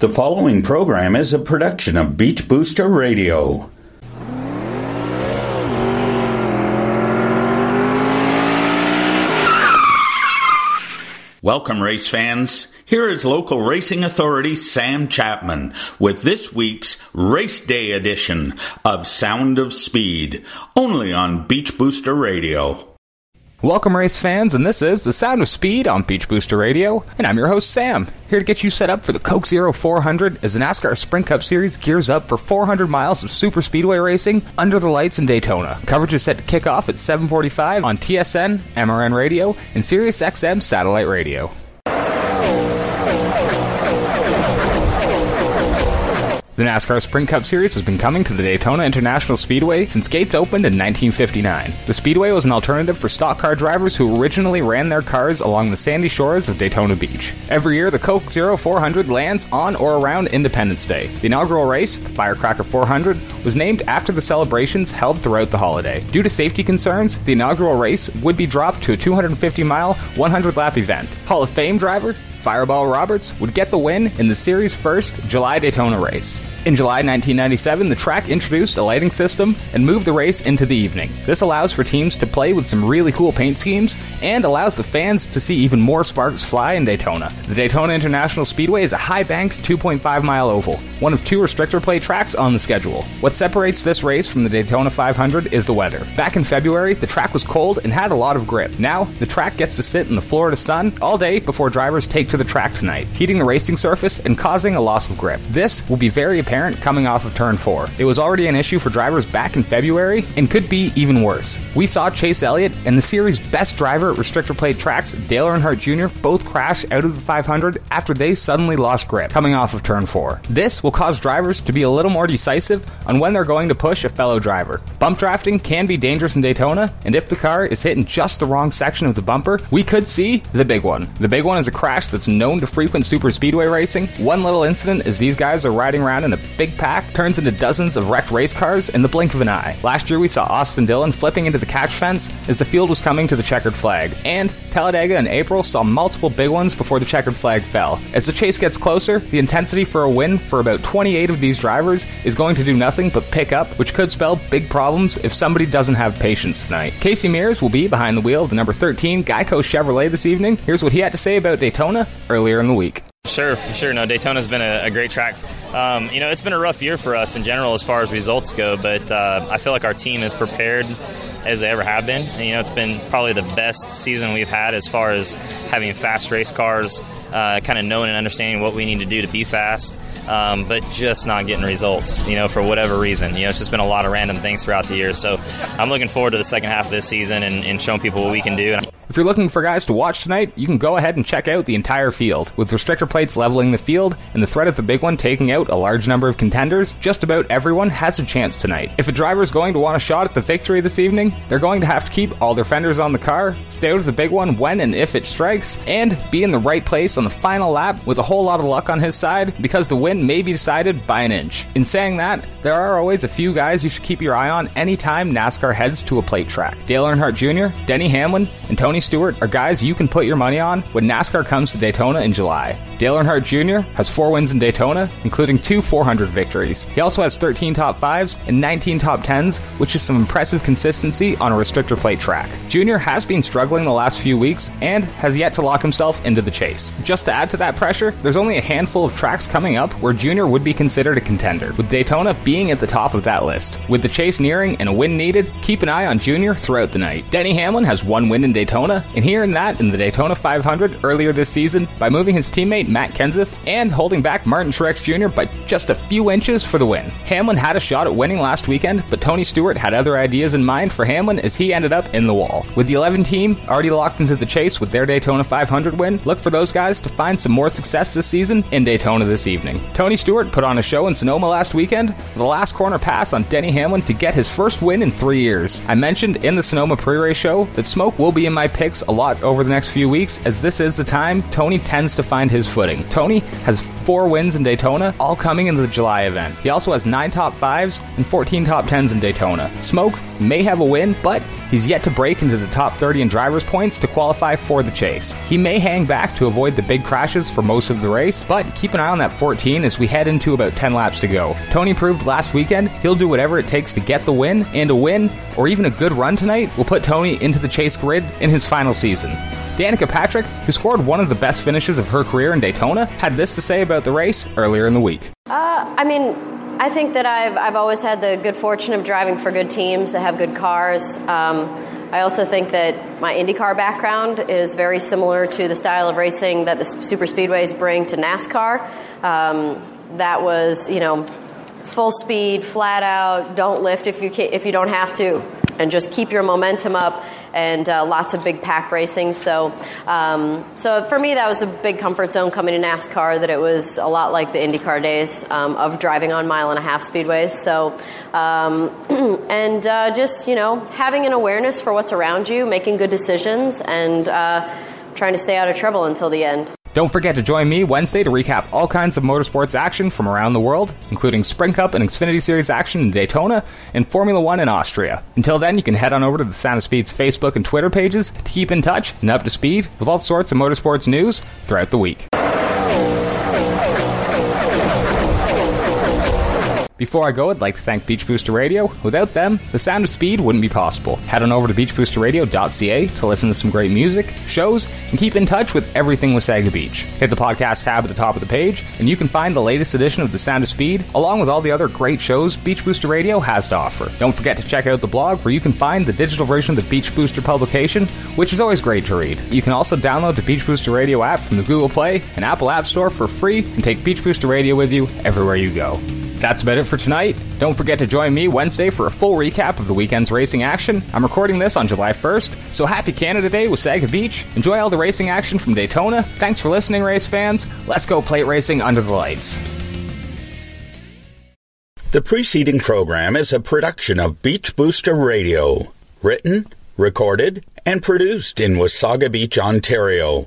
The following program is a production of Beach Booster Radio. Welcome, race fans. Here is local racing authority Sam Chapman with this week's Race Day edition of Sound of Speed, only on Beach Booster Radio. Welcome, race fans, and this is The Sound of Speed on Beach Booster Radio, and I'm your host, Sam, here to get you set up for the Coke Zero 400 as the NASCAR Sprint Cup Series gears up for 400 miles of super speedway racing under the lights in Daytona. Coverage is set to kick off at 745 on TSN, MRN Radio, and SiriusXM Satellite Radio. The NASCAR Sprint Cup Series has been coming to the Daytona International Speedway since gates opened in 1959. The Speedway was an alternative for stock car drivers who originally ran their cars along the sandy shores of Daytona Beach. Every year, the Coke Zero 400 lands on or around Independence Day. The inaugural race, the Firecracker 400, was named after the celebrations held throughout the holiday. Due to safety concerns, the inaugural race would be dropped to a 250 mile, 100 lap event. Hall of Fame driver Fireball Roberts would get the win in the series' first July Daytona race. In July 1997, the track introduced a lighting system and moved the race into the evening. This allows for teams to play with some really cool paint schemes and allows the fans to see even more sparks fly in Daytona. The Daytona International Speedway is a high banked 2.5 mile oval, one of two restrictor plate tracks on the schedule. What separates this race from the Daytona 500 is the weather. Back in February, the track was cold and had a lot of grip. Now, the track gets to sit in the Florida sun all day before drivers take to the track tonight, heating the racing surface and causing a loss of grip. This will be very apparent coming off of turn 4. It was already an issue for drivers back in February and could be even worse. We saw Chase Elliott and the series' best driver at restrictor plate tracks, Dale Earnhardt Jr., both crash out of the 500 after they suddenly lost grip coming off of turn 4. This will cause drivers to be a little more decisive on when they're going to push a fellow driver. Bump drafting can be dangerous in Daytona, and if the car is hitting just the wrong section of the bumper, we could see the big one. The big one is a crash that's known to frequent super speedway racing. One little incident is these guys are riding around in a big pack turns into dozens of wrecked race cars in the blink of an eye. Last year, we saw Austin Dillon flipping into the catch fence as the field was coming to the checkered flag, and Talladega in April saw multiple big ones before the checkered flag fell. As the chase gets closer, the intensity for a win for about 28 of these drivers is going to do nothing but pick up, which could spell big problems if somebody doesn't have patience tonight. Casey Mears will be behind the wheel of the number 13 Geico Chevrolet this evening. Here's what he had to say about Daytona earlier in the week. Sure, sure. No, Daytona's been a, a great track. Um, you know, it's been a rough year for us in general as far as results go, but uh, I feel like our team is prepared as they ever have been. And, you know, it's been probably the best season we've had as far as having fast race cars, uh, kind of knowing and understanding what we need to do to be fast, um, but just not getting results, you know, for whatever reason. You know, it's just been a lot of random things throughout the year. So I'm looking forward to the second half of this season and, and showing people what we can do. You're looking for guys to watch tonight, you can go ahead and check out the entire field. With restrictor plates leveling the field and the threat of the big one taking out a large number of contenders, just about everyone has a chance tonight. If a driver is going to want a shot at the victory this evening, they're going to have to keep all their fenders on the car, stay out of the big one when and if it strikes, and be in the right place on the final lap with a whole lot of luck on his side because the win may be decided by an inch. In saying that, there are always a few guys you should keep your eye on anytime NASCAR heads to a plate track. Dale Earnhardt Jr., Denny Hamlin, and Tony Stewart are guys you can put your money on when NASCAR comes to Daytona in July. Dale Earnhardt Jr. has four wins in Daytona, including two 400 victories. He also has 13 top fives and 19 top tens, which is some impressive consistency on a restrictor plate track. Jr. has been struggling the last few weeks and has yet to lock himself into the chase. Just to add to that pressure, there's only a handful of tracks coming up where Jr. would be considered a contender, with Daytona being at the top of that list. With the chase nearing and a win needed, keep an eye on Jr. throughout the night. Denny Hamlin has one win in Daytona and hearing that in the Daytona 500 earlier this season by moving his teammate Matt Kenseth and holding back Martin Truex Jr. by just a few inches for the win. Hamlin had a shot at winning last weekend, but Tony Stewart had other ideas in mind for Hamlin as he ended up in the wall. With the 11 team already locked into the chase with their Daytona 500 win, look for those guys to find some more success this season in Daytona this evening. Tony Stewart put on a show in Sonoma last weekend a last corner pass on Denny Hamlin to get his first win in three years. I mentioned in the Sonoma pre-race show that Smoke will be in my picks a lot over the next few weeks, as this is the time Tony tends to find his footing. Tony has four wins in Daytona, all coming in the July event. He also has nine top fives and 14 top tens in Daytona. Smoke may have a win, but he's yet to break into the top 30 in drivers' points to qualify for the chase. He may hang back to avoid the big crashes for most of the race, but keep an eye on that 14 as we head into about 10 laps to go. Tony proved last weekend he'll do whatever it takes to get the win, and a win, or even a good run tonight, will put Tony into the chase grid in his final season. Danica Patrick, who scored one of the best finishes of her career in Daytona, had this to say about the race earlier in the week. Uh, I mean, I think that I've, I've always had the good fortune of driving for good teams that have good cars. Um, I also think that my IndyCar background is very similar to the style of racing that the super speedways bring to NASCAR. Um, that was, you know, full speed, flat out, don't lift if you if you don't have to, and just keep your momentum up and uh, lots of big pack racing. So, um, so for me, that was a big comfort zone coming to NASCAR. That it was a lot like the IndyCar days um, of driving on mile and a half speedways. So, um, and uh, just you know having an awareness for what's around you, making good decisions, and uh, trying to stay out of trouble until the end. Don't forget to join me Wednesday to recap all kinds of motorsports action from around the world, including Sprint Cup and Xfinity Series action in Daytona and Formula One in Austria. Until then, you can head on over to the Sound of Speed's Facebook and Twitter pages to keep in touch and up to speed with all sorts of motorsports news throughout the week. Before I go, I'd like to thank Beach Booster Radio. Without them, the sound of speed wouldn't be possible. Head on over to beachboosterradio.ca to listen to some great music, shows, and keep in touch with everything Wasaga Beach. Hit the podcast tab at the top of the page, and you can find the latest edition of The Sound of Speed, along with all the other great shows Beach Booster Radio has to offer. Don't forget to check out the blog where you can find the digital version of the Beach Booster publication, which is always great to read. You can also download the Beach Booster Radio app from the Google Play and Apple App Store for free and take Beach Booster Radio with you everywhere you go. That's about it for tonight. Don't forget to join me Wednesday for a full recap of the weekend's racing action. I'm recording this on July 1st, so happy Canada Day Wasaga Beach. Enjoy all the racing action from Daytona. Thanks for listening, race fans. Let's go plate racing under the lights. The preceding program is a production of Beach Booster Radio, written, recorded, and produced in Wasaga Beach, Ontario.